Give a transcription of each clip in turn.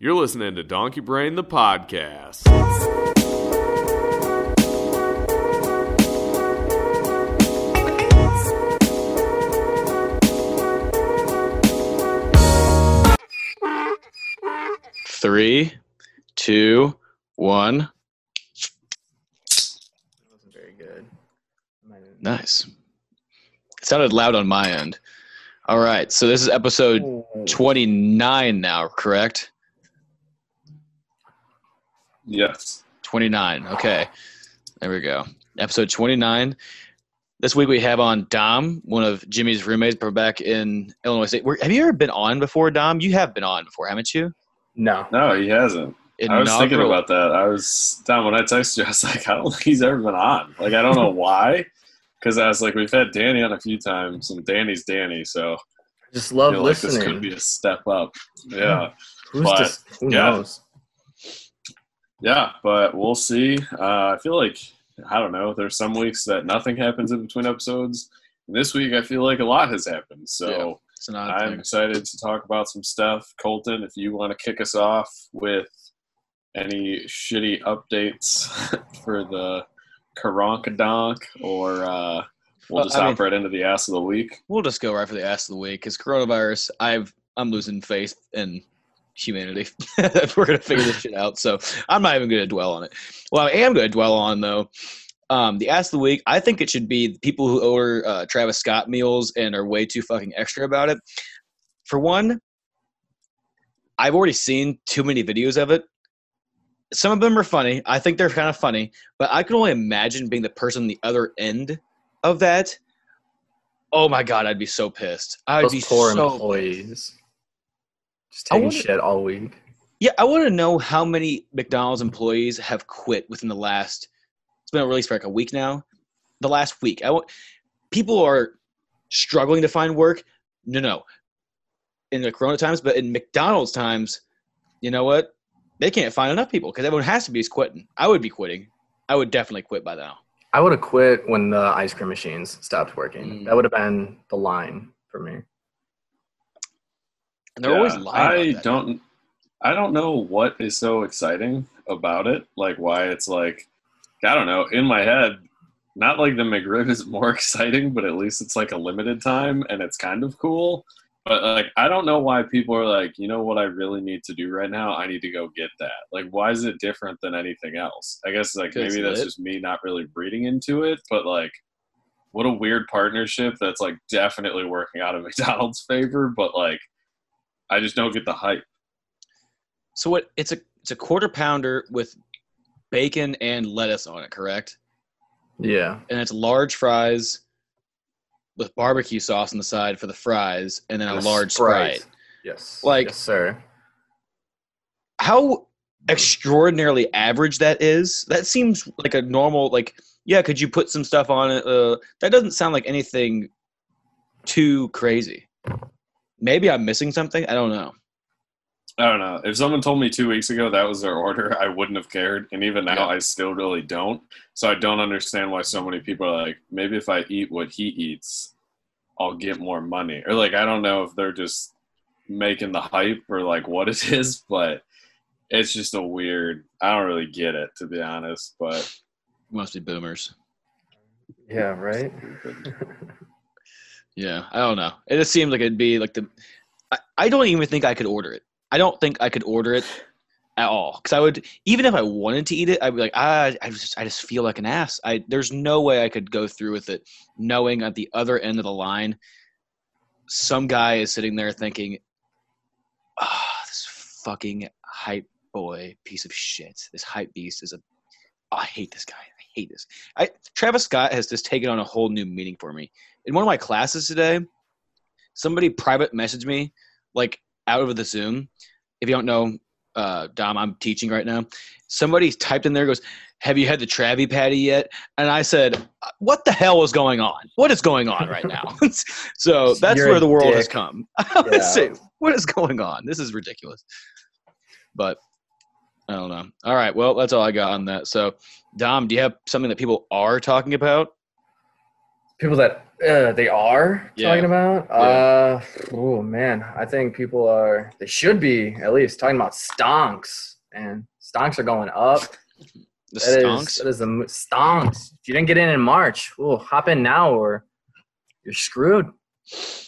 You're listening to Donkey Brained, the podcast. Three, two, one. That wasn't very good. Nice. It sounded loud on my end. All right, so this is episode Oh. 29 now, correct? Yes. 29. Okay. There we go. Episode 29. This week we have on Dom, one of Jimmy's roommates from back in Illinois State. Where, have you ever been on before, Dom? You have been on before, haven't you? No. No, he hasn't. I was thinking about that. I was Don when I texted you. I was like, I don't think he's ever been on. Like, I don't know why. Because I was like, we've had Danny on a few times, and Danny's Danny, so I just I love feel like this could be a step up. Yeah, Who's but, just, who yeah. knows? Yeah, but we'll see. Uh, I feel like I don't know. There's some weeks that nothing happens in between episodes. And this week, I feel like a lot has happened. So a I'm thing. excited to talk about some stuff. Colton, if you want to kick us off with any shitty updates for the Karankadonk, or uh, we'll Well, just I hop mean- right into the ass of the week. We'll just go right for the ass of the week because coronavirus. I've I'm losing faith in humanity. We're gonna figure this shit out. So I'm not even gonna dwell on it. Well, I am gonna dwell on though. Um, the ass of the week. I think it should be the people who order uh, Travis Scott meals and are way too fucking extra about it. For one, I've already seen too many videos of it. Some of them are funny. I think they're kind of funny, but I can only imagine being the person on the other end of that. Oh my god, I'd be so pissed. I'd Those be poor so employees. Just I taking wonder- shit all week. Yeah, I want to know how many McDonald's employees have quit within the last. It's been released for like a week now. The last week, I want people are struggling to find work. No, no, in the Corona times, but in McDonald's times, you know what? They can't find enough people because everyone has to be quitting. I would be quitting. I would definitely quit by now. I would have quit when the ice cream machines stopped working. Mm. That would have been the line for me. And they're always lying. I don't. I don't know what is so exciting about it. Like why it's like, I don't know. In my head, not like the McRib is more exciting, but at least it's like a limited time and it's kind of cool. But like, I don't know why people are like, you know what I really need to do right now? I need to go get that. Like, why is it different than anything else? I guess like maybe that's just me not really reading into it, but like. What a weird partnership that's like definitely working out in McDonald's favor, but like I just don't get the hype. So what? It's a it's a quarter pounder with bacon and lettuce on it, correct? Yeah. and it's large fries with barbecue sauce on the side for the fries, and then a And large Sprite. Yes. Like- yes, sir. How extraordinarily average that is? That seems like a normal. Like, yeah, could you put some stuff on it? Uh, that doesn't sound like anything too crazy. Maybe I'm missing something. I don't know. I don't know. If someone told me two weeks ago that was their order, I wouldn't have cared. And even now, Yeah. I still really don't. So I don't understand why so many people are like, maybe if I eat what he eats, I'll get more money. Or like, I don't know if they're just making the hype or like what it is, but it's just a weird. I don't really get it to be honest. But Must be boomers. Yeah, right? Yeah, I don't know. It just seems like it'd be like the. I, I don't even think I could order it. I don't think I could order it at all because I would even if I wanted to eat it, I'd be like, ah, I just I just feel like an ass. I there's no way I could go through with it, knowing at the other end of the line, some guy is sitting there thinking, ah, this fucking hype boy piece of shit. This hype beast is a. Oh, I hate this guy. Hate this. I Travis Scott has just taken on a whole new meaning for me in one of my classes today, somebody private messaged me, like out of the Zoom. If you don't know, uh, Dom, I'm teaching right now. Somebody typed in there, goes, "Have you had the Travie Patty yet?" And I said, "What the hell is going on? What is going on right now?" so that's You're where the world has come. I Yeah. say, "What is going on? This is ridiculous." But I don't know. All right, well, that's all I got on that. So, Dom, do you have something that people are talking about? People that uh, they are Yeah. talking about. Uh, oh man, I think people are. They should be at least talking about stonks, and stonks are going up. The That is- stonks. that is the stonks. If you didn't get in in March, well, hop in now or you're screwed.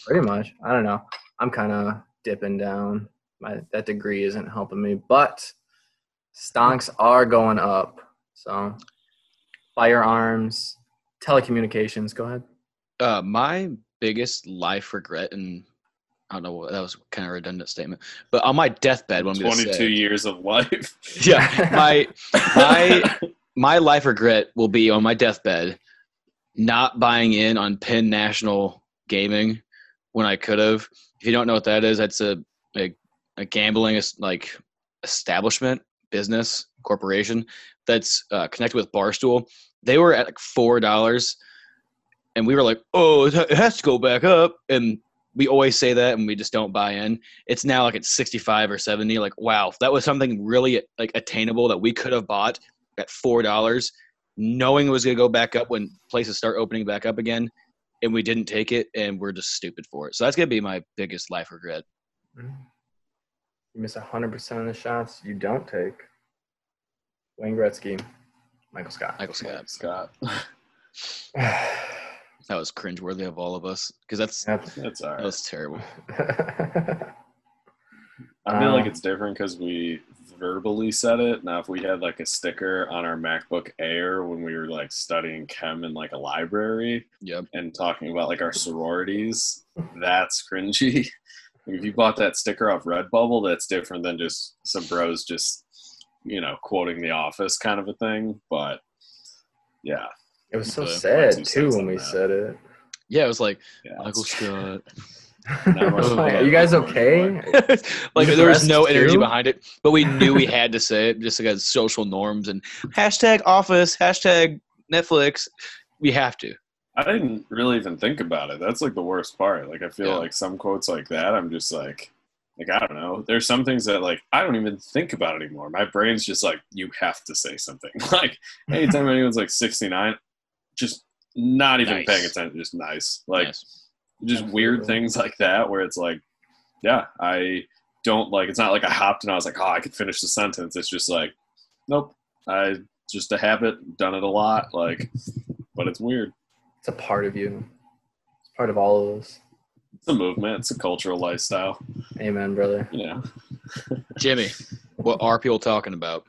Pretty much. I don't know. I'm kind of dipping down. My that degree isn't helping me, but stonks are going up. So firearms, telecommunications. Go ahead. Uh, my biggest life regret, and I don't know what that was kind of a redundant statement, but on my deathbed, when I'm 22 say, years of life. yeah, my my my life regret will be on my deathbed not buying in on Penn National Gaming when I could have. If you don't know what that is, that's a a, a gambling es- like establishment, business, corporation that's uh, connected with Barstool. They were at like four dollars, and we were like, "Oh, it has to go back up." And we always say that, and we just don't buy in. It's now like at sixty-five or seventy. Like, wow, that was something really like attainable that we could have bought at four dollars, knowing it was going to go back up when places start opening back up again, and we didn't take it, and we're just stupid for it. So that's going to be my biggest life regret. You miss 100% of the shots you don't take. Wayne Gretzky, Michael Scott. Michael Scott. Scott. That was cringeworthy of all of us because that's That's- That's all that was terrible. I feel like Uh, it's different because we verbally said it. Now, if we had like a sticker on our MacBook Air when we were like studying chem in like a library Yep. and talking about like our sororities, that's cringy. if you bought that sticker off Redbubble, that's different than just some bros just, you know, quoting The Office kind of a thing. But yeah, it was so sad too when we that. said it. Yeah, it was like yeah. Michael Scott. I was like, Are you guys okay? like there was no energy too? behind it, but we knew we had to say it just because social norms and hashtag Office, hashtag Netflix. We have to. I didn't really even think about it. That's like the worst part. Like I feel Yeah. like some quotes like that, I'm just like, like I don't know. There's some things that like I don't even think about anymore. My brain's just like, you have to say something. like anytime anyone's like 69, just not even Nice. paying attention. Just nice. Like Nice. just weird things like that where it's like, yeah, I don't like. It's not like I hopped and I was like, oh, I could finish the sentence. It's just like, nope. I just a habit. Done it a lot. Like, but it's weird. It's a part of you. It's part of all of us. It's a movement. It's a cultural lifestyle. Amen, brother. Yeah. Jimmy, what are people talking about?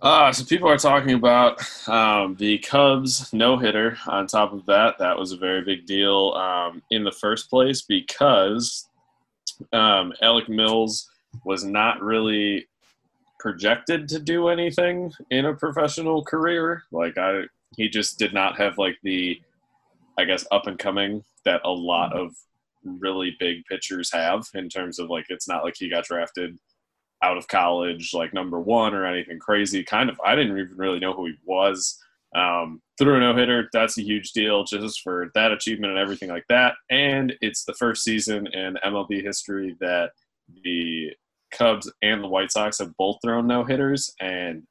Uh, so people are talking about um, the Cubs no hitter. On top of that, that was a very big deal um, in the first place because um, Alec Mills was not really projected to do anything in a professional career. Like I, he just did not have like the, I guess, up and coming that a lot of really big pitchers have in terms of like it's not like he got drafted out of college like number one or anything crazy. Kind of, I didn't even really know who he was. Um, threw a no hitter. That's a huge deal just for that achievement and everything like that. And it's the first season in MLB history that the Cubs and the White Sox have both thrown no hitters. And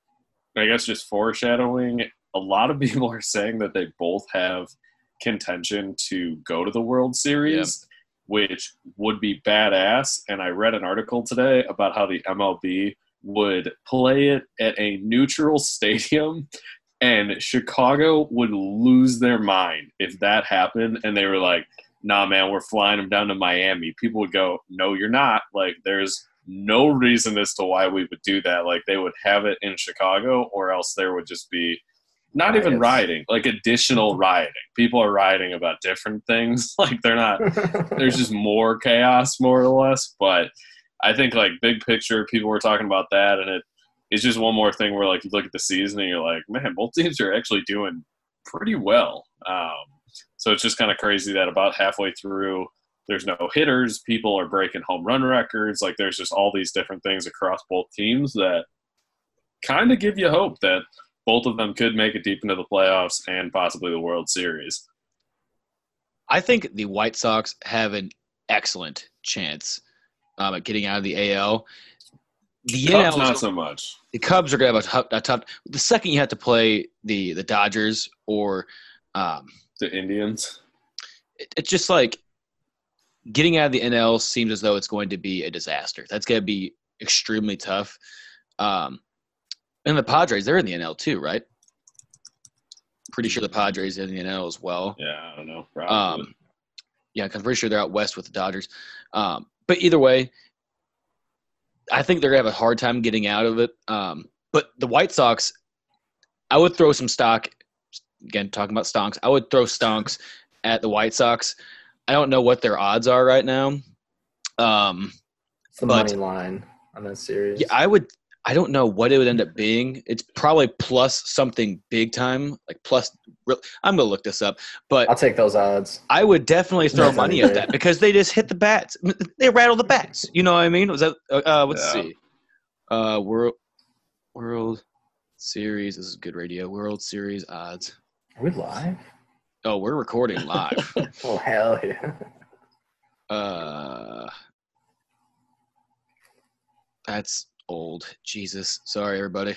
I guess just foreshadowing, a lot of people are saying that they both have contention to go to the World Series, which would be badass. And I read an article today about how the MLB would play it at a neutral stadium and Chicago would lose their mind if that happened and they were like, nah, man, we're flying them down to Miami. People would go, no, you're not. Like, there's no reason as to why we would do that. Like, they would have it in Chicago or else there would just be not even rioting, like additional rioting. People are rioting about different things. like, they're not there's just more chaos more or less but i think like big picture people were talking about that and it it's just one more thing where like you look at the season and you're like man both teams are actually doing pretty well um, so it's just kind of crazy that about halfway through there's no hitters people are breaking home run records like there's just all these different things across both teams that kind of give you hope that both of them could make it deep into the playoffs and possibly the world series I think the White Sox have an excellent chance um, at getting out of the AL. The Cubs NL not so much the Cubs are going to have a tough, a tough. The second you have to play the the Dodgers or um, The Indians. it, it's just like getting out of the NL seems as though it's going to be a disaster. That's going to be extremely tough. Um, and the Padres, they're in the NL too, right? Pretty sure the Padres are in the NL as well. Yeah, I don't know. Probably. Um, yeah, 'cause I'm pretty sure they're out west with the Dodgers. Um, but either way, I think they're gonna have a hard time getting out of it. Um, but the White Sox, I would throw some stock. Again, talking about stonks, I would throw stonks at the White Sox. I don't know what their odds are right now. Um, It's the But- money line on that series. yeah, I would. I don't know what it would end up being. It's probably plus something big time, like plus. I'm gonna look this up, but I'll take those odds. I would definitely throw That's money at that because they just hit the bats. They rattle the bats. You know what I mean? Was that? Uh, uh, let's Yeah. see. Uh, world World Series. This is good radio. World Series odds. Are we live? Oh, we're recording live. oh hell yeah! uh, that's old. Jesus. Sorry, everybody.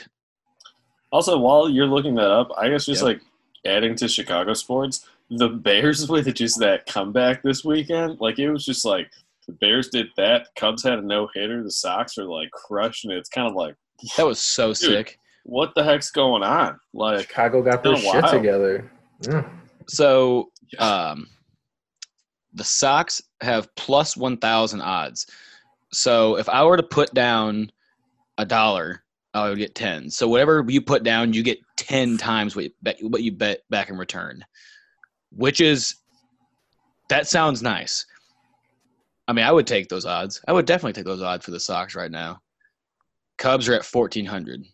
Also, while you're looking that up, I guess just Yep. like adding to Chicago sports, the Bears with just that comeback this weekend, like it was just like the Bears did that. Cubs had a no hitter. The Sox are like crushing it. It's kind of like, That was so sick. what the heck's going on? Like, Chicago got their shit while. together. Yeah. So, um, the Sox have plus 1,000 odds. So, if I were to put down a dollar, I would get 10. So, whatever you put down, you get 10 times what you bet, what you bet back in return, which is, that sounds nice. I mean, I would take those odds. I would definitely take those odds for the Sox right now. Cubs are at 1,400.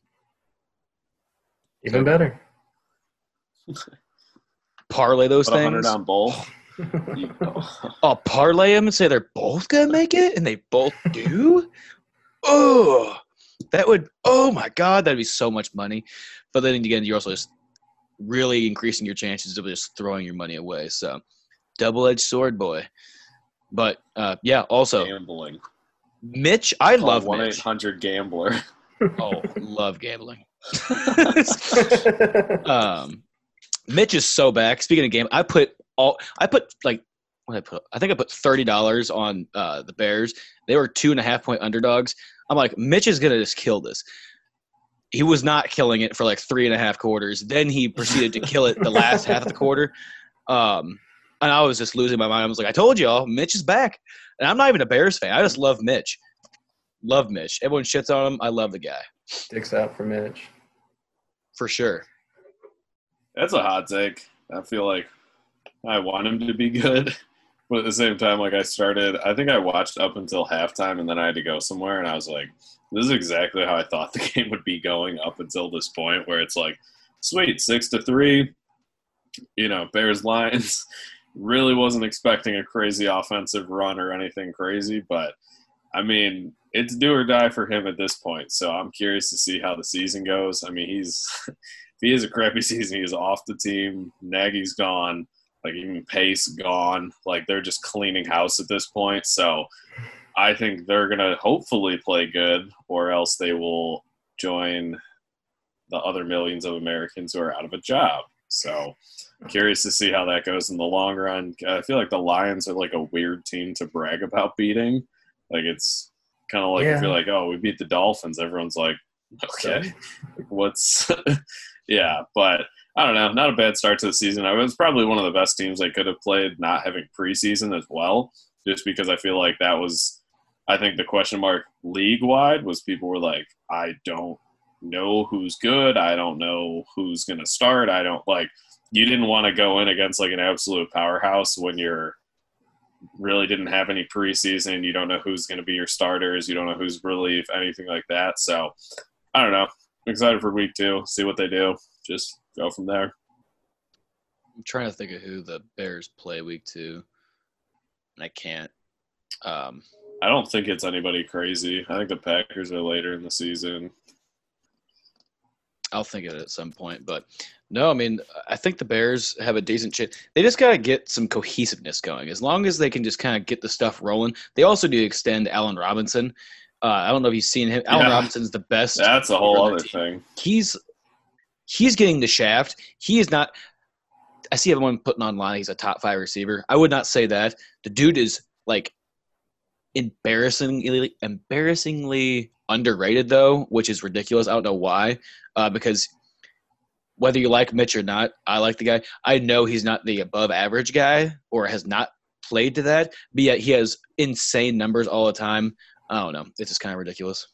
Even better. Parlay those put a hundred things. on both. You- I'll parlay them and say they're both gonna make it, and they both do. oh, that would. Oh my god, that'd be so much money. But then again, you're also just really increasing your chances of just throwing your money away. So, double-edged sword, boy. But uh, yeah, also gambling. Mitch. I love one eight hundred gambler. Oh, love gambling. um, Mitch is so back. Speaking of game, I put all I put like what I put. I think I put thirty dollars on uh, the Bears. They were two and a half point underdogs. I'm like, Mitch is gonna just kill this. He was not killing it for like three and a half quarters. Then he proceeded to kill it the last half of the quarter. Um, and I was just losing my mind. I was like, I told y'all, Mitch is back. And I'm not even a Bears fan. I just love Mitch. Love Mitch. Everyone shits on him. I love the guy Sticks out for Mitch. for sure. That's a hot take. I feel like I want him to be good, but at the same time, like I started, I think I watched up until halftime, and then I had to go somewhere, and I was like, "This is exactly how I thought the game would be going up until this point, where it's like, sweet, six to three, you know, Bears Lions." Really wasn't expecting a crazy offensive run or anything crazy, but I mean, it's do or die for him at this point. So I'm curious to see how the season goes. I mean, he's if he has a crappy season, he's off the team. Nagy's gone. Like even Pace gone. Like they're just cleaning house at this point. So I think they're gonna hopefully play good, or else they will join the other millions of Americans who are out of a job. So curious to see how that goes in the long run. I feel like the Lions are like a weird team to brag about beating. Like it's kind of like if you're like, oh, we beat the Dolphins, everyone's like, okay, what's yeah, but I don't know. Not a bad start to the season. I was probably one of the best teams they could have played, not having preseason as well, just because I feel like that was, I think the question mark league wide was people were like, I don't know who's good. I don't know who's going to start. I don't like, you didn't want to go in against like an absolute powerhouse when you're really didn't have any preseason. You don't know who's going to be your starters. You don't know who's relief, anything like that. So I don't know. I'm excited for week two. See what they do. Just go from there. I'm trying to think of who the Bears play week two. And I can't. Um, I don't think it's anybody crazy. I think the Packers are later in the season. I'll think of it at some point. But no, I mean, I think the Bears have a decent chance. They just got to get some cohesiveness going. As long as they can just kind of get the stuff rolling. They also do extend Allen Robinson. Uh, I don't know if you've seen him. Allen Yeah. Robinson's the best. That's a whole other team. thing. He's he's getting the shaft. He is not. I see everyone putting online he's a top five receiver. I would not say that. The dude is like embarrassingly embarrassingly underrated though, which is ridiculous. I don't know why. Uh, because whether you like Mitch or not, I like the guy. I know he's not the above average guy or has not played to that, but yet he has insane numbers all the time. I don't know. It's just kind of ridiculous.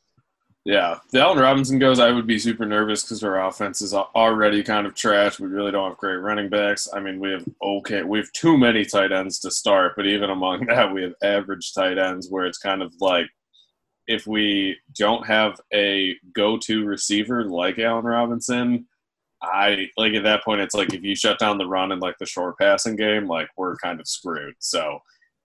Yeah, the Allen Robinson goes, I would be super nervous because our offense is already kind of trash. We really don't have great running backs. I mean, we have okay, we have too many tight ends to start, but even among that, we have average tight ends where it's kind of like if we don't have a go-to receiver like Allen Robinson, I like at that point it's like if you shut down the run and like the short passing game, like we're kind of screwed. So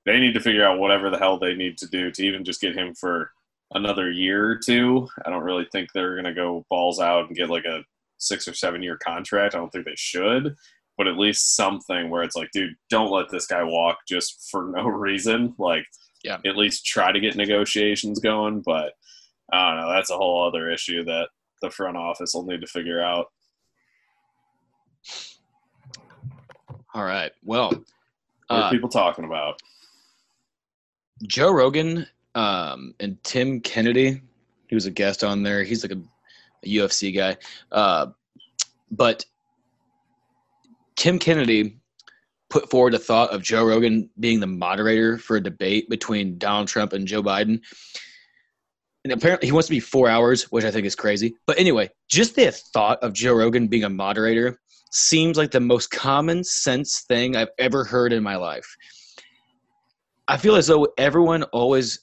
they need to figure out whatever the hell they need to do to even just get him for another year or two. I don't really think they're going to go balls out and get like a six or seven year contract. I don't think they should, but at least something where it's like, dude, don't let this guy walk just for no reason. Like, yeah, at least try to get negotiations going. But I don't know. That's a whole other issue that the front office will need to figure out. All right. Well, what are uh, people talking about? Joe Rogan um, and Tim Kennedy, he was a guest on there. He's like a, a UFC guy. Uh, but Tim Kennedy put forward the thought of Joe Rogan being the moderator for a debate between Donald Trump and Joe Biden. And apparently he wants to be four hours, which I think is crazy. But anyway, just the thought of Joe Rogan being a moderator seems like the most common sense thing I've ever heard in my life. I feel as though everyone always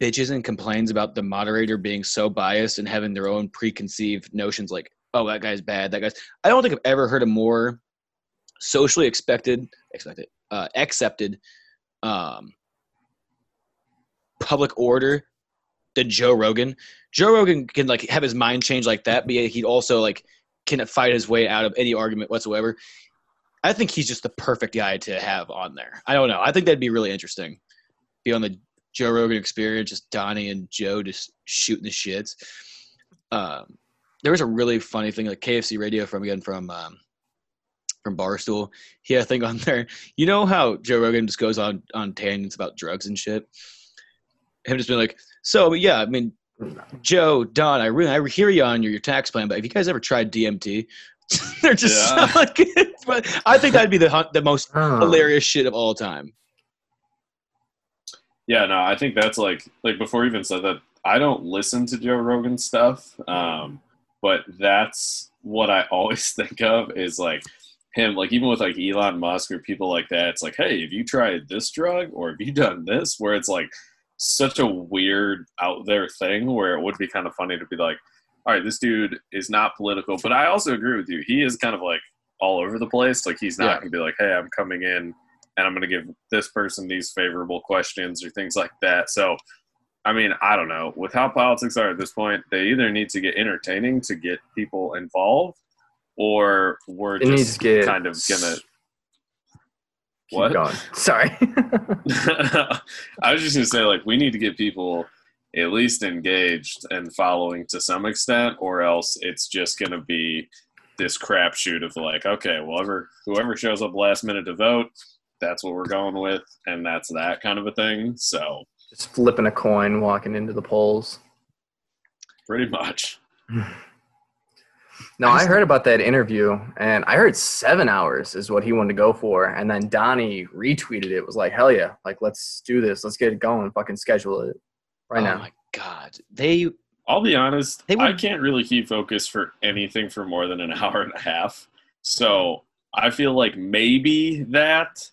bitches and complains about the moderator being so biased and having their own preconceived notions like, oh, that guy's bad, that guy's. I don't think I've ever heard a more socially expected, expected, uh, accepted um, public order than Joe Rogan. Joe Rogan can like have his mind change like that, but he'd also like can fight his way out of any argument whatsoever. I think he's just the perfect guy to have on there. I don't know. I think that'd be really interesting. Be on the Joe Rogan experience, just Donnie and Joe just shooting the shits. Um, there was a really funny thing, like KFC Radio from again from um, from Barstool. He had a thing on there. You know how Joe Rogan just goes on on tangents about drugs and shit. Him just being like, so yeah, I mean, Joe, Don, I really I hear you on your, your tax plan, but have you guys ever tried DMT? They're just yeah. like, but I think that'd be the the most hilarious shit of all time. Yeah, no, I think that's like like before you even said that. I don't listen to Joe Rogan stuff, um, but that's what I always think of is like him. Like even with like Elon Musk or people like that, it's like, hey, have you tried this drug or have you done this? Where it's like such a weird out there thing where it would be kind of funny to be like, all right, this dude is not political, but I also agree with you. He is kind of like all over the place. Like he's not yeah. gonna be like, hey, I'm coming in and I'm going to give this person these favorable questions or things like that. So, I mean, I don't know. With how politics are at this point, they either need to get entertaining to get people involved, or we're it just kind of gonna. What? Going. Sorry. I was just gonna say, like, we need to get people at least engaged and following to some extent, or else it's just gonna be this crapshoot of like, okay, well, whoever whoever shows up last minute to vote, that's what we're going with, and that's that kind of a thing. So just flipping a coin, walking into the polls. Pretty much. No, I heard about that interview, and I heard seven hours is what he wanted to go for, and then Donnie retweeted it. Was like, hell yeah, like let's do this, let's get it going, fucking schedule it right oh now. Oh my god, they. I'll be honest, they would, I can't really keep focus for anything for more than an hour and a half. So I feel like maybe that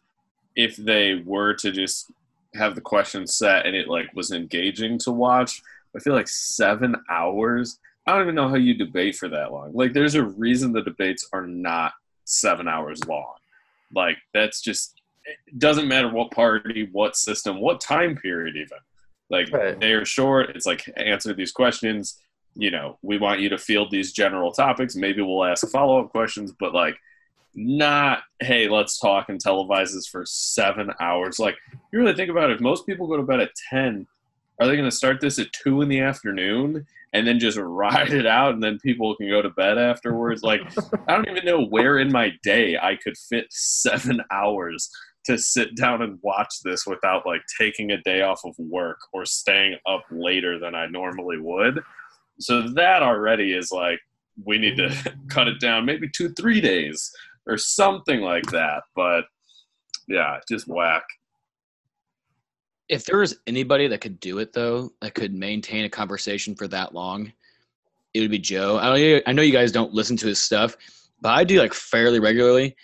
if they were to just have the question set and it like was engaging to watch, I feel like seven hours. I don't even know how you debate for that long. Like, there's a reason the debates are not seven hours long. Like, that's just it doesn't matter what party, what system, what time period, even. Like, right. they are short. It's like answer these questions. You know, we want you to field these general topics. Maybe we'll ask follow up questions, but like not hey let's talk and televises for seven hours like you really think about it if most people go to bed at 10 are they going to start this at two in the afternoon and then just ride it out and then people can go to bed afterwards? Like, I don't even know where in my day I could fit seven hours to sit down and watch this without like taking a day off of work or staying up later than I normally would. So that already is like, we need to cut it down maybe two, three days or something like that. But yeah, just whack. If there was anybody that could do it though, that could maintain a conversation for that long, it would be Joe. I know, I know you guys don't listen to his stuff, but I do like fairly regularly.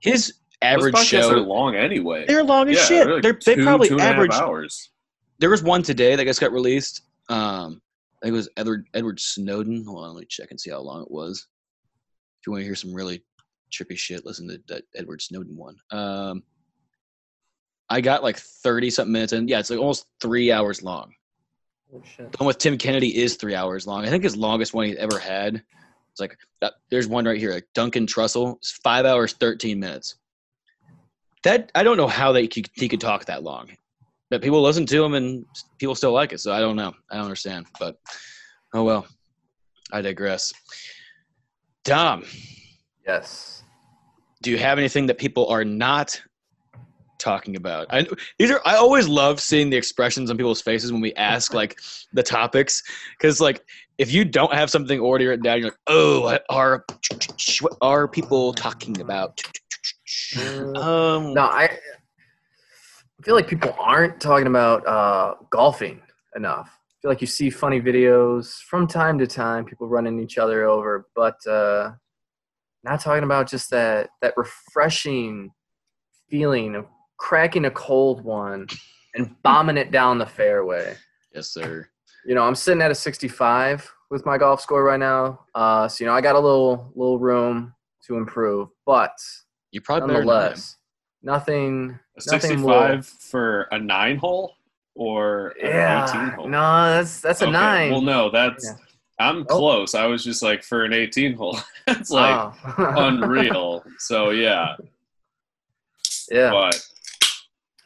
His average show are long anyway. they're long as yeah, shit. they're like They're, they two- probably two and a half average. hours. There was one today that just got released. Um, I think it was Edward Edward Snowden. Hold on, let me check and see how long it was. If you want to hear some really trippy shit, listen to that Edward Snowden one. Um, I got like thirty something minutes, and yeah, it's like almost three hours long. Oh, shit. The one with Tim Kennedy is three hours long. I think his longest one he's ever had. It's like uh, there's one right here, like Duncan Trussell. It's five hours thirteen minutes. That I don't know how they could, he could talk that long, but people listen to him and people still like it. So I don't know. I don't understand. But oh well. I digress. Dom, Yes. do you have anything that people are not talking about? I these are I always love seeing the expressions on people's faces when we ask like the topics because like if you don't have something already written down, you're like, oh, what are what are people talking about? Um, No, I I feel like people aren't talking about uh, golfing enough. I feel like you see funny videos from time to time, people running each other over, but uh, not talking about just that that refreshing feeling of cracking a cold one and bombing it down the fairway. yes, sir. You know, I'm sitting at a 65 with my golf score right now. Uh, so you know, I got a little little room to improve, but You probably better than I am. nonetheless, nothing. A Nothing 65 for a nine hole or an 18 Yeah, hole? no, that's that's a Okay, nine. Well, no, that's Yeah. I'm Oh. close. I was just like for an 18 hole. It's like Oh. unreal. So yeah, yeah, but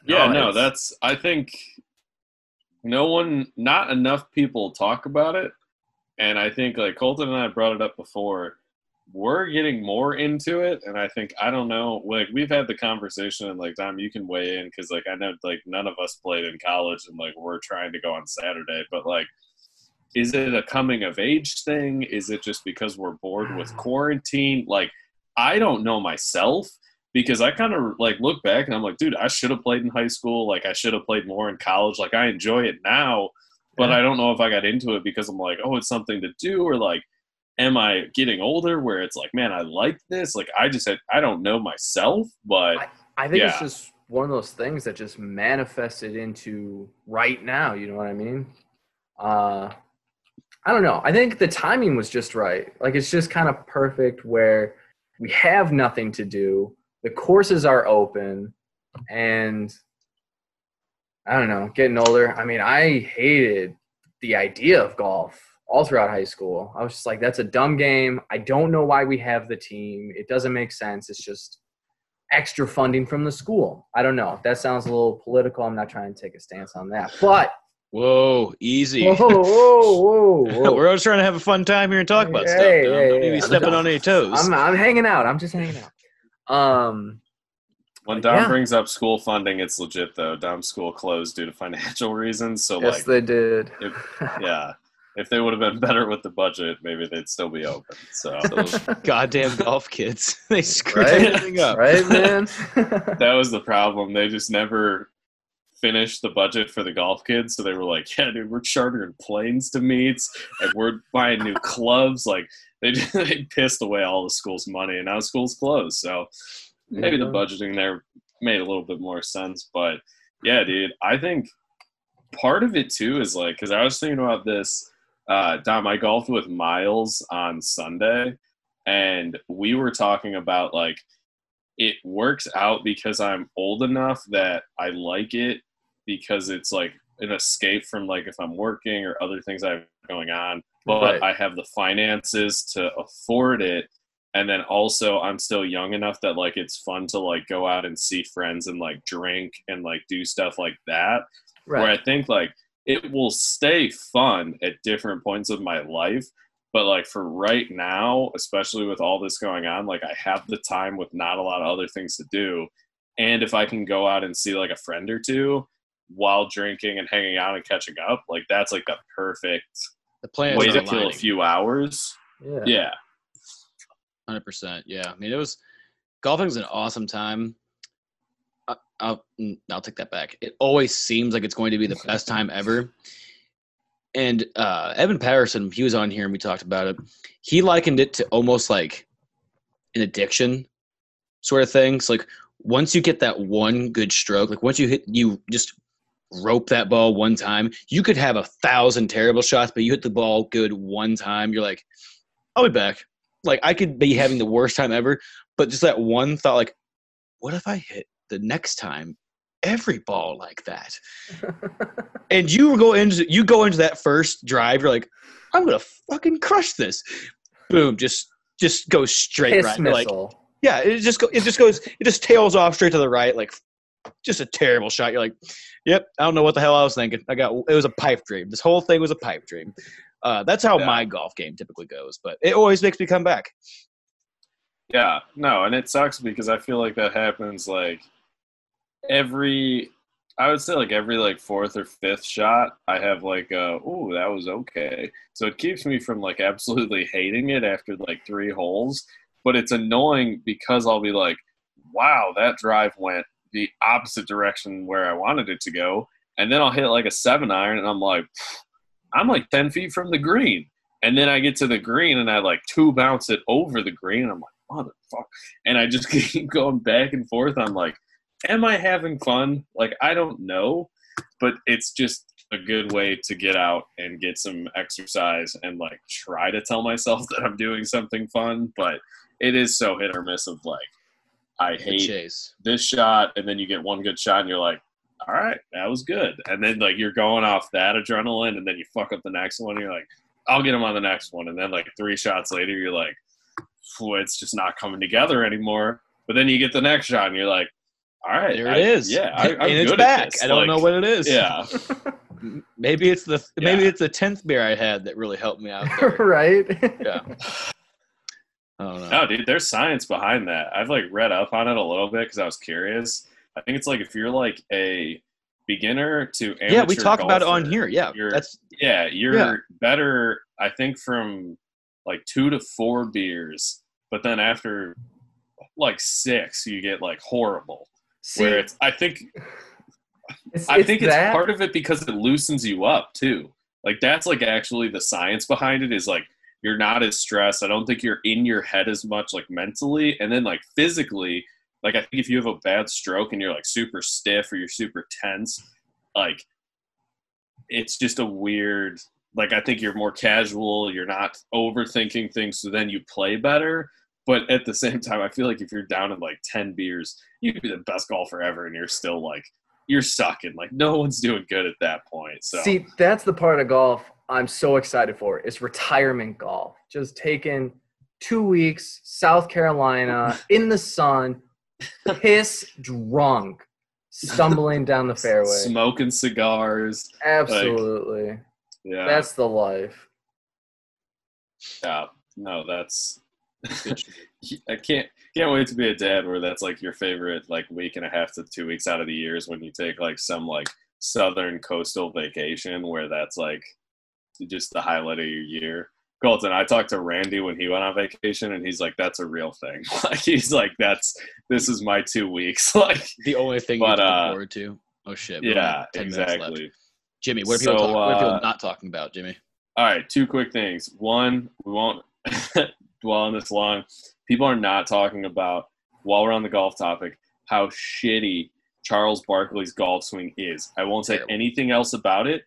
yeah, No, no, that's I think no one, not enough people talk about it, and I think like Colton and I brought it up before. We're getting more into it, and I think I don't know. Like we've had the conversation, and like Dom, you can weigh in because like I know like none of us played in college, and like we're trying to go on Saturday, but like is it a coming of age thing? Is it just because we're bored with quarantine? Like, I don't know myself because I kind of like look back and I'm like, dude, I should have played in high school. Like, I should have played more in college. Like, I enjoy it now, but Yeah. I don't know if I got into it because I'm like, oh, it's something to do, or like, am I getting older where it's like, man, I like this? Like, I just had, I don't know myself, but I think it's just one of those things that just manifested into right now. You know what I mean? Uh, I don't know. I think the timing was just right. Like it's just kind of perfect where we have nothing to do. The courses are open, and I don't know. Getting older. I mean, I hated the idea of golf all throughout high school. I was just like, that's a dumb game. I don't know why we have the team. It doesn't make sense. It's just extra funding from the school. I don't know. That sounds a little political. I'm not trying to take a stance on that. But Whoa, easy. whoa, whoa, whoa, whoa. We're always trying to have a fun time here and talk about Hey, stuff. hey, Dom. hey, Don't need to hey, be I'm stepping on any toes. I'm, I'm hanging out. I'm just hanging out. Um, when Dom Yeah. brings up school funding, it's legit though. Dom's school closed due to financial reasons. So, yes, like, they did. yeah, if they would have been better with the budget, maybe they'd still be open. So goddamn golf kids. They screwed Right? everything up. right, man? that was the problem. They just never finished the budget for the golf kids. So they were like, "Yeah, dude, we're chartering planes to meets, and we're buying new clubs." Like they they pissed away all the school's money, and now school's closed. So maybe the budgeting there made a little bit more sense. But yeah, dude, I think part of it too is like because I was thinking about this. Uh, Dom, I golfed with Miles on Sunday, and we were talking about like it works out because I'm old enough that I like it because it's like an escape from like if I'm working or other things I have going on, but Right. I have the finances to afford it. And then also I'm still young enough that like it's fun to like go out and see friends and like drink and like do stuff like that. Where. I think like it will stay fun at different points of my life. But like for right now, especially with all this going on, like I have the time with not a lot of other things to do. And if I can go out and see like a friend or two while drinking and hanging out and catching up, like that's like the perfect The plan way is to kill a few hours. Yeah. Yeah. Hundred percent. Yeah. I mean, it was golfing's an awesome time. I, I'll mm, I'll take that back. It always seems like it's going to be the best time ever. And uh, Evan Patterson, he was on here and we talked about it. He likened it to almost like an addiction sort of thing. So like once you get that one good stroke, like once you hit, you just rope that ball one time. You could have a thousand terrible shots, but you hit the ball good one time. You're like, I'll be back. Like I could be having the worst time ever, but just that one thought, like, what if I hit the next time every ball like that? And you go into you go into that first drive, you're like, I'm gonna fucking crush this. Boom, just just goes straight right. You're Like, missile. yeah, it just go, it just goes it just tails off straight to the right, like just a terrible shot. You're like, yep, I don't know what the hell I was thinking. I got it was a pipe dream. This whole thing was a pipe dream. Uh, that's how Yeah. my golf game typically goes, but it always makes me come back. Yeah, no, and it sucks because I feel like that happens like every I would say like every like fourth or fifth shot I have like oh that was okay. So it keeps me from like absolutely hating it after like three holes, but it's annoying because I'll be like, wow, that drive went the opposite direction where I wanted it to go. And then I'll hit like a seven iron and I'm like, I'm like 10 feet from the green. And then I get to the green and I like two bounce it over the green. I'm like, motherfucker. And I just keep going back and forth. I'm like, am I having fun? Like, I don't know, but it's just a good way to get out and get some exercise and like try to tell myself that I'm doing something fun. But it is so hit or miss of like, I hate chase. this shot, and then you get one good shot, and you're like, all right, that was good. And then like you're going off that adrenaline, and then you fuck up the next one. And you're like, I'll get him on the next one, and then like three shots later, you're like, it's just not coming together anymore. But then you get the next shot, and you're like, all right, There I- it is. Yeah, I, I'm and it's back. At this. I don't Like, know what it is. Yeah, Maybe it's the maybe Yeah. it's the tenth beer I had that really helped me out. There. right? yeah. I don't no, dude, there's science behind that. I've like read up on it a little bit because I was curious. I think it's like if you're like a beginner to amateur yeah, we talked about it on here. Yeah, you're- that's Yeah, you're Yeah. better, I think, from like two to four beers, but then after like six, you get like horrible. See, where it's, I think, it's, I think it's that. part of it because it loosens you up too. Like that's like actually the science behind it is like you're not as stressed. I don't think you're in your head as much like mentally, and then like physically. Like I think if you have a bad stroke and you're like super stiff or you're super tense, like it's just a weird like I think you're more casual, you're not overthinking things, so then you play better. But at the same time, I feel like if you're down in like ten beers, you could be the best golfer ever, and you're still like you're sucking. Like no one's doing good at that point. So See, that's the part of golf I'm so excited for. Is retirement golf. Just taking two weeks, South Carolina, in the sun, piss drunk, stumbling down the fairway. smoking cigars. Absolutely. Yeah, That's the life. yeah. No, that's. I can't can't wait to be a dad where that's like your favorite like week and a half to two weeks out of the years when you take like some like southern coastal vacation where that's like just the highlight of your year. Colton, I talked to Randy when he went on vacation and he's like, that's a real thing. Like he's like, that's this is my two weeks. Like the only thing But, you look uh, forward to. Oh shit! yeah, have 10 minutes left. exactly. Jimmy, what are people, So, talk, what are people uh, not talking about, Jimmy? All right, two quick things. One, we won't dwell on this long. People are not talking about, while we're on the golf topic, how shitty Charles Barkley's golf swing is. I won't say Terrible. anything else about it.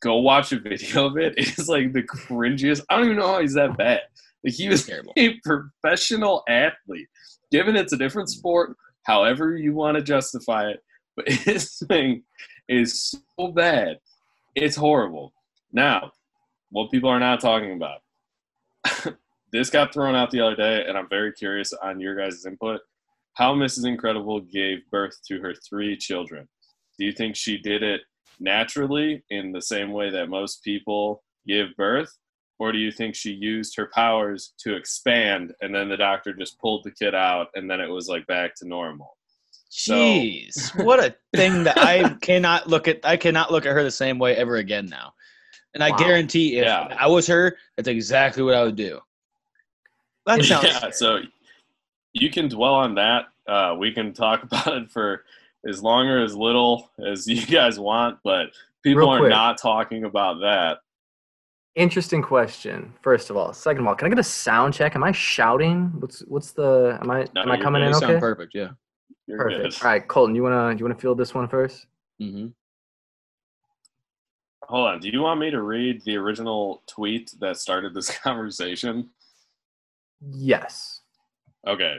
Go watch a video of it. It's like the cringiest. I don't even know how he's that bad. Like he was Terrible. a professional athlete. Given it's a different sport, however you want to justify it, but his thing is so bad. It's horrible. Now, what people are not talking about. this got thrown out the other day, and I'm very curious on your guys' input. How Mrs. Incredible gave birth to her three children. Do you think she did it naturally in the same way that most people give birth? Or do you think she used her powers to expand and then the doctor just pulled the kid out and then it was like back to normal? So- Jeez, what a thing that I cannot look at. I cannot look at her the same way ever again now. And I Wow. guarantee, if Yeah. I was her, that's exactly what I would do. That sounds. yeah, so you can dwell on that. Uh, we can talk about it for as long or as little as you guys want, but people Real are quick. not talking about that. Interesting question. First of all, second of all, can I get a sound check? Am I shouting? What's what's the? Am I No, am I coming in You sound okay? perfect. Yeah. You're Perfect. good. All right, Colton, you wanna you wanna field this one first? Mm-hmm. Hold on. Do you want me to read the original tweet that started this conversation? Yes. Okay.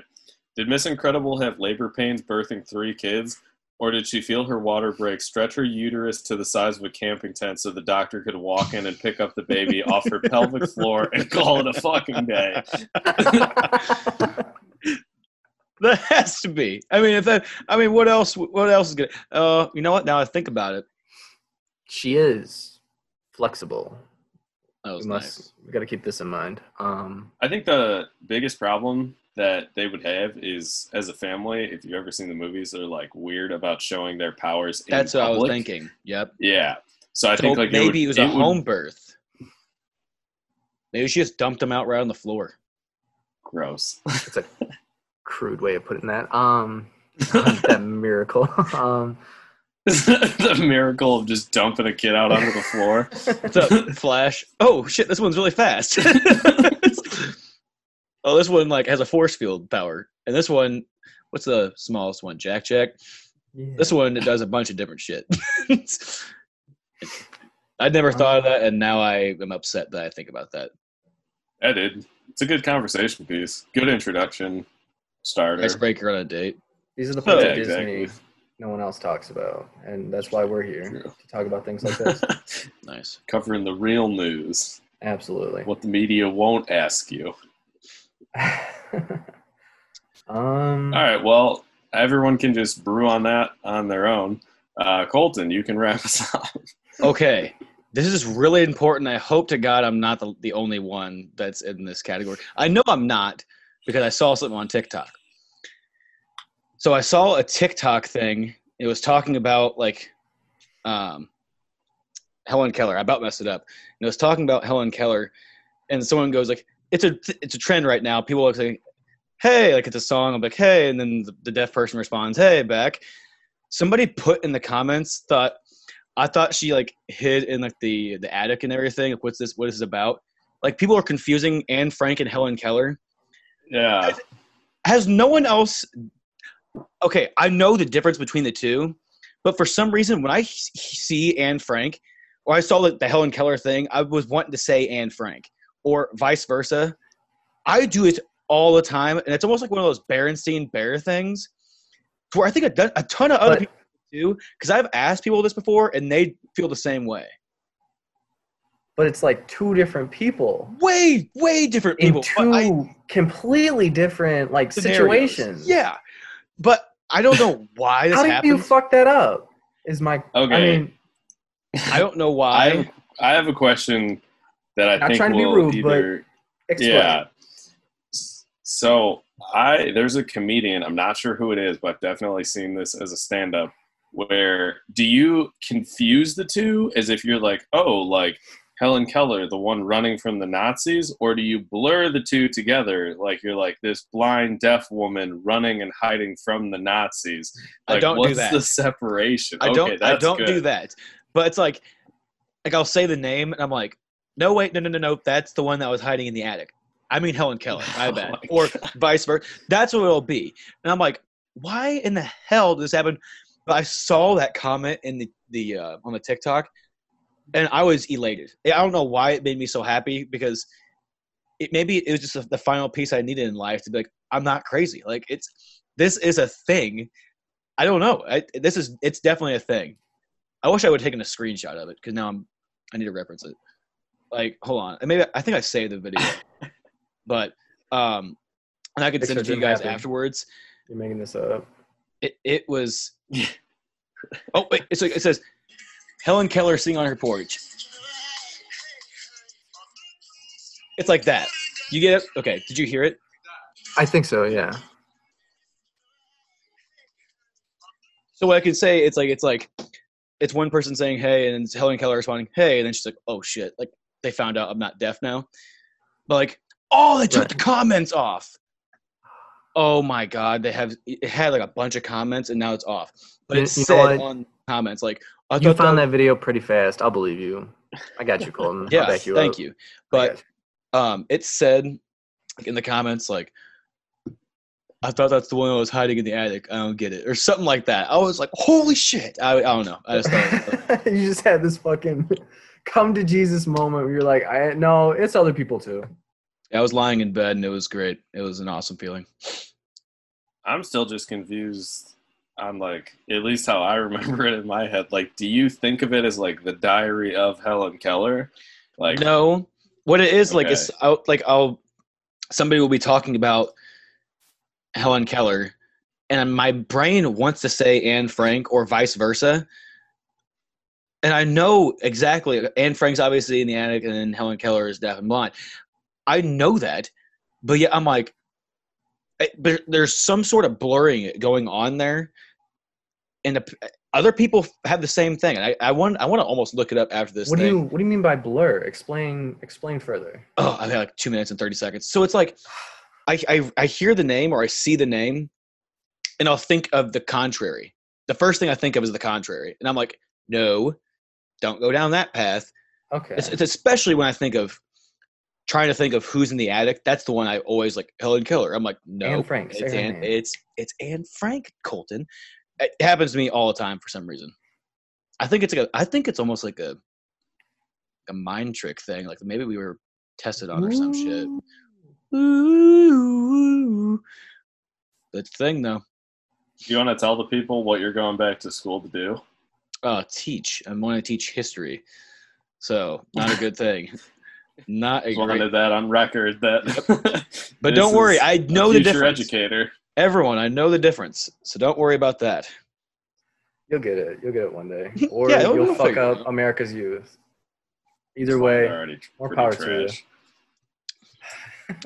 Did Miss Incredible have labor pains birthing three kids? Or did she feel her water break, stretch her uterus to the size of a camping tent so the doctor could walk in and pick up the baby off her pelvic floor and call it a fucking day? That has to be. I mean, if that. I mean, what else? What else is good? Uh, you know what? Now I think about it. she is flexible. That was We must nice. we got to keep this in mind. Um, I think the biggest problem that they would have is as a family, if you've ever seen the movies, they're like weird about showing their powers in That's what I was thinking. Yep. Yeah. So I So think like maybe it, would, was a would- home birth. Maybe she just dumped him out right on the floor. gross. it's a crude way of putting that. Um, that miracle. um, the miracle of just dumping a kid out onto the floor. What's up, Flash? Oh shit, this one's really fast. Oh, this one like has a force field power, and this one, what's the smallest one? Jack Jack. yeah. This one it does a bunch of different shit. I'd never thought of that, and now I am upset that I think about that. I did. It's a good conversation piece. Good introduction. Starter. Icebreaker on a date. These are the parts oh, Yeah, of Disney exactly. no one else talks about, and that's why we're here True. to talk about things like this. Nice. Covering the real news. Absolutely. What the media won't ask you. um, All right. Well, everyone can just brew on that on their own. Uh, Colton, you can wrap us up. Okay. This is really important. I hope to God I'm not the, the only one that's in this category. I know I'm not because I saw something on TikTok. So I saw a TikTok thing. It was talking about like um, Helen Keller. I about messed it up. And it was talking about Helen Keller, and someone goes like, "It's a it's a trend right now." People are like, "Hey," like it's a song. I'm like, "Hey," and then the, the deaf person responds, "Hey," back. Somebody put in the comments thought I thought she like hid in like the the attic and everything. Like, what's this? What is this about? Like people are confusing Anne Frank and Helen Keller. Yeah. Has no one else? Okay, I know the difference between the two, but for some reason, when I see Anne Frank, or I saw the, the Helen Keller thing, I was wanting to say Anne Frank, or vice versa. I do it all the time, and it's almost like one of those Berenstein Bear things, where I think a, a ton of other But- people do. Because I've asked people this before, and they feel the same way. but it's like two different people Way, way different in people. two I- completely different like scenarios. situations. Yeah, but I don't know why this How did you fuck that up? Is my Okay. I mean, I don't know I why. have, I have a question that I Not think trying to be will rude, but either. explain. Yeah. So I there's a comedian, I'm not sure who it is, but I've definitely seen this as a stand up where do you confuse the two as if you're like, oh, like Helen Keller, the one running from the Nazis, or do you blur the two together like you're like this blind deaf woman running and hiding from the Nazis? I don't do what's that. the separation? I okay, don't. I don't good. do that. But it's like, like I'll say the name, and I'm like, no, wait, no, no, no, no. That's the one that was hiding in the attic. I mean Helen Keller. My Oh bad. or God. vice versa. That's what it'll be. And I'm like, why in the hell did this happen? But I saw that comment in the the uh, on the TikTok, and I was elated. I don't know why it made me so happy because it maybe it was just the final piece I needed in life to be like, I'm not crazy. Like it's this is a thing. I don't know. I, this is it's definitely a thing. I wish I would have taken a screenshot of it because now I'm I need to reference it. Like, hold on. And Maybe I think I saved the video, but um, and I could send it to you guys happen. afterwards. You're making this up. It it was. oh wait, it's like, it says, Helen Keller sitting on her porch. It's like that. You get it? Okay. Did you hear it? I think so. Yeah. So what I can say, it's like it's like it's one person saying hey, and it's Helen Keller responding hey, and then she's like, oh shit, like they found out I'm not deaf now. But like, oh, they took Right. the comments off. Oh my god, they have it had like a bunch of comments and now it's off. But You- it you said on comments like I You found that video pretty fast. I'll believe you. I got you, Colton. Yeah, you thank up. you. But you. um, it said like, in the comments like, "I thought that's the one that was hiding in the attic. I don't get it," or something like that. I was like, "Holy shit!" I, I don't know. I just thought, you just had this fucking come to Jesus moment where you're like, I no, it's other people too. I was lying in bed and it was great. It was an awesome feeling. I'm still just confused on like at least how I remember it in my head. Like, do you think of it as like the diary of Helen Keller? Like, no, what it is like Okay. is I'll, like I'll somebody will be talking about Helen Keller, and my brain wants to say Anne Frank or vice versa. And I know exactly Anne Frank's obviously in the attic, and then Helen Keller is deaf and blind. I know that, but yeah, I'm like, but there's some sort of blurring going on there, and the, other people have the same thing. And I, I want I want to almost look it up after this. What do you what do you mean by blur? Explain explain further. oh, I've had like two minutes and 30 seconds. So it's like I, I, I hear the name or I see the name and I'll think of the contrary. The first thing I think of is the contrary. And I'm like, no, don't go down that path. Okay. It's, it's especially when I think of trying to think of who's in the attic. That's the one I always like Helen Keller. I'm like, no, Anne Frank, it's Anne, it's, it's Anne Frank Colton. It happens to me all the time for some reason. I think it's like a, I think it's almost like a, a mind trick thing. Like maybe we were tested on or some shit. Ooh. That's the thing though. do you want to tell the people what you're going back to school to do? Uh, teach. I'm going to teach history. So not a good thing. Not a Just great. wanted that on record. That, But don't worry, I know the future difference. Educator. Everyone, I know the difference. So don't worry about that. You'll get it. You'll get it one day. Or Yeah, you'll fuck up. America's youth. Either They're way, more pretty power to you.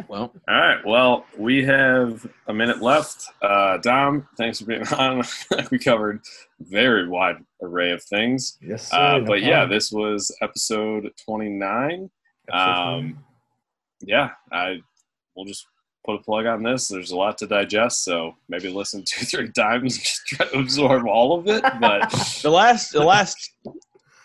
Well, All right. Well, we have a minute left. Uh, Dom, thanks for being on. we covered a very wide array of things. yes, sir. Uh, no but yeah, this was episode 29. Episode um, Yeah, I we'll just put a plug on this. There's a lot to digest, so maybe listen two, three times and just try to absorb all of it. But the last the last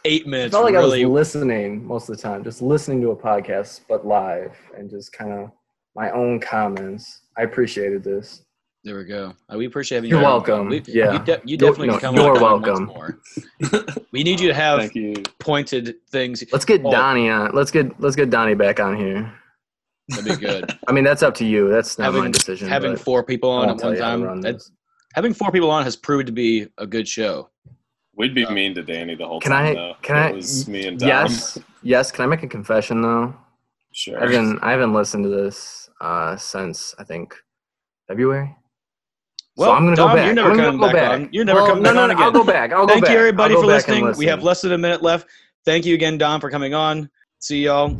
eight minutes. It's not like really I was listening most of the time, just listening to a podcast, but live, and just kind of my own comments. I appreciated this. There we go. Uh, we appreciate having you. You're welcome. We, Yeah. you, de- you You're- definitely no, come you're on once welcome. more. We need you to have thank you. pointed things. Let's get Oh. Donnie on. Let's get let's get Donnie back on here. That'd be good. I mean, that's up to you. That's not my having decision. having four people on at one you how to time. run having four people on has proved to be a good show. We'd be Uh, mean to Danny the whole time. Can time, I? though. Can it I? was me and Dom. Yes. Yes. Can I make a confession though? Sure. I haven't I haven't listened to this uh, since I think February. Well, so I'm gonna Dom, go back. you're never I'm coming go back back. on. You're never Well, coming no, back no, on no, again. I'll go back. I'll go Thank back. Thank you, everybody, I'll for back and listening. We have less than a minute left. Thank you again, Dom, for coming on. See y'all.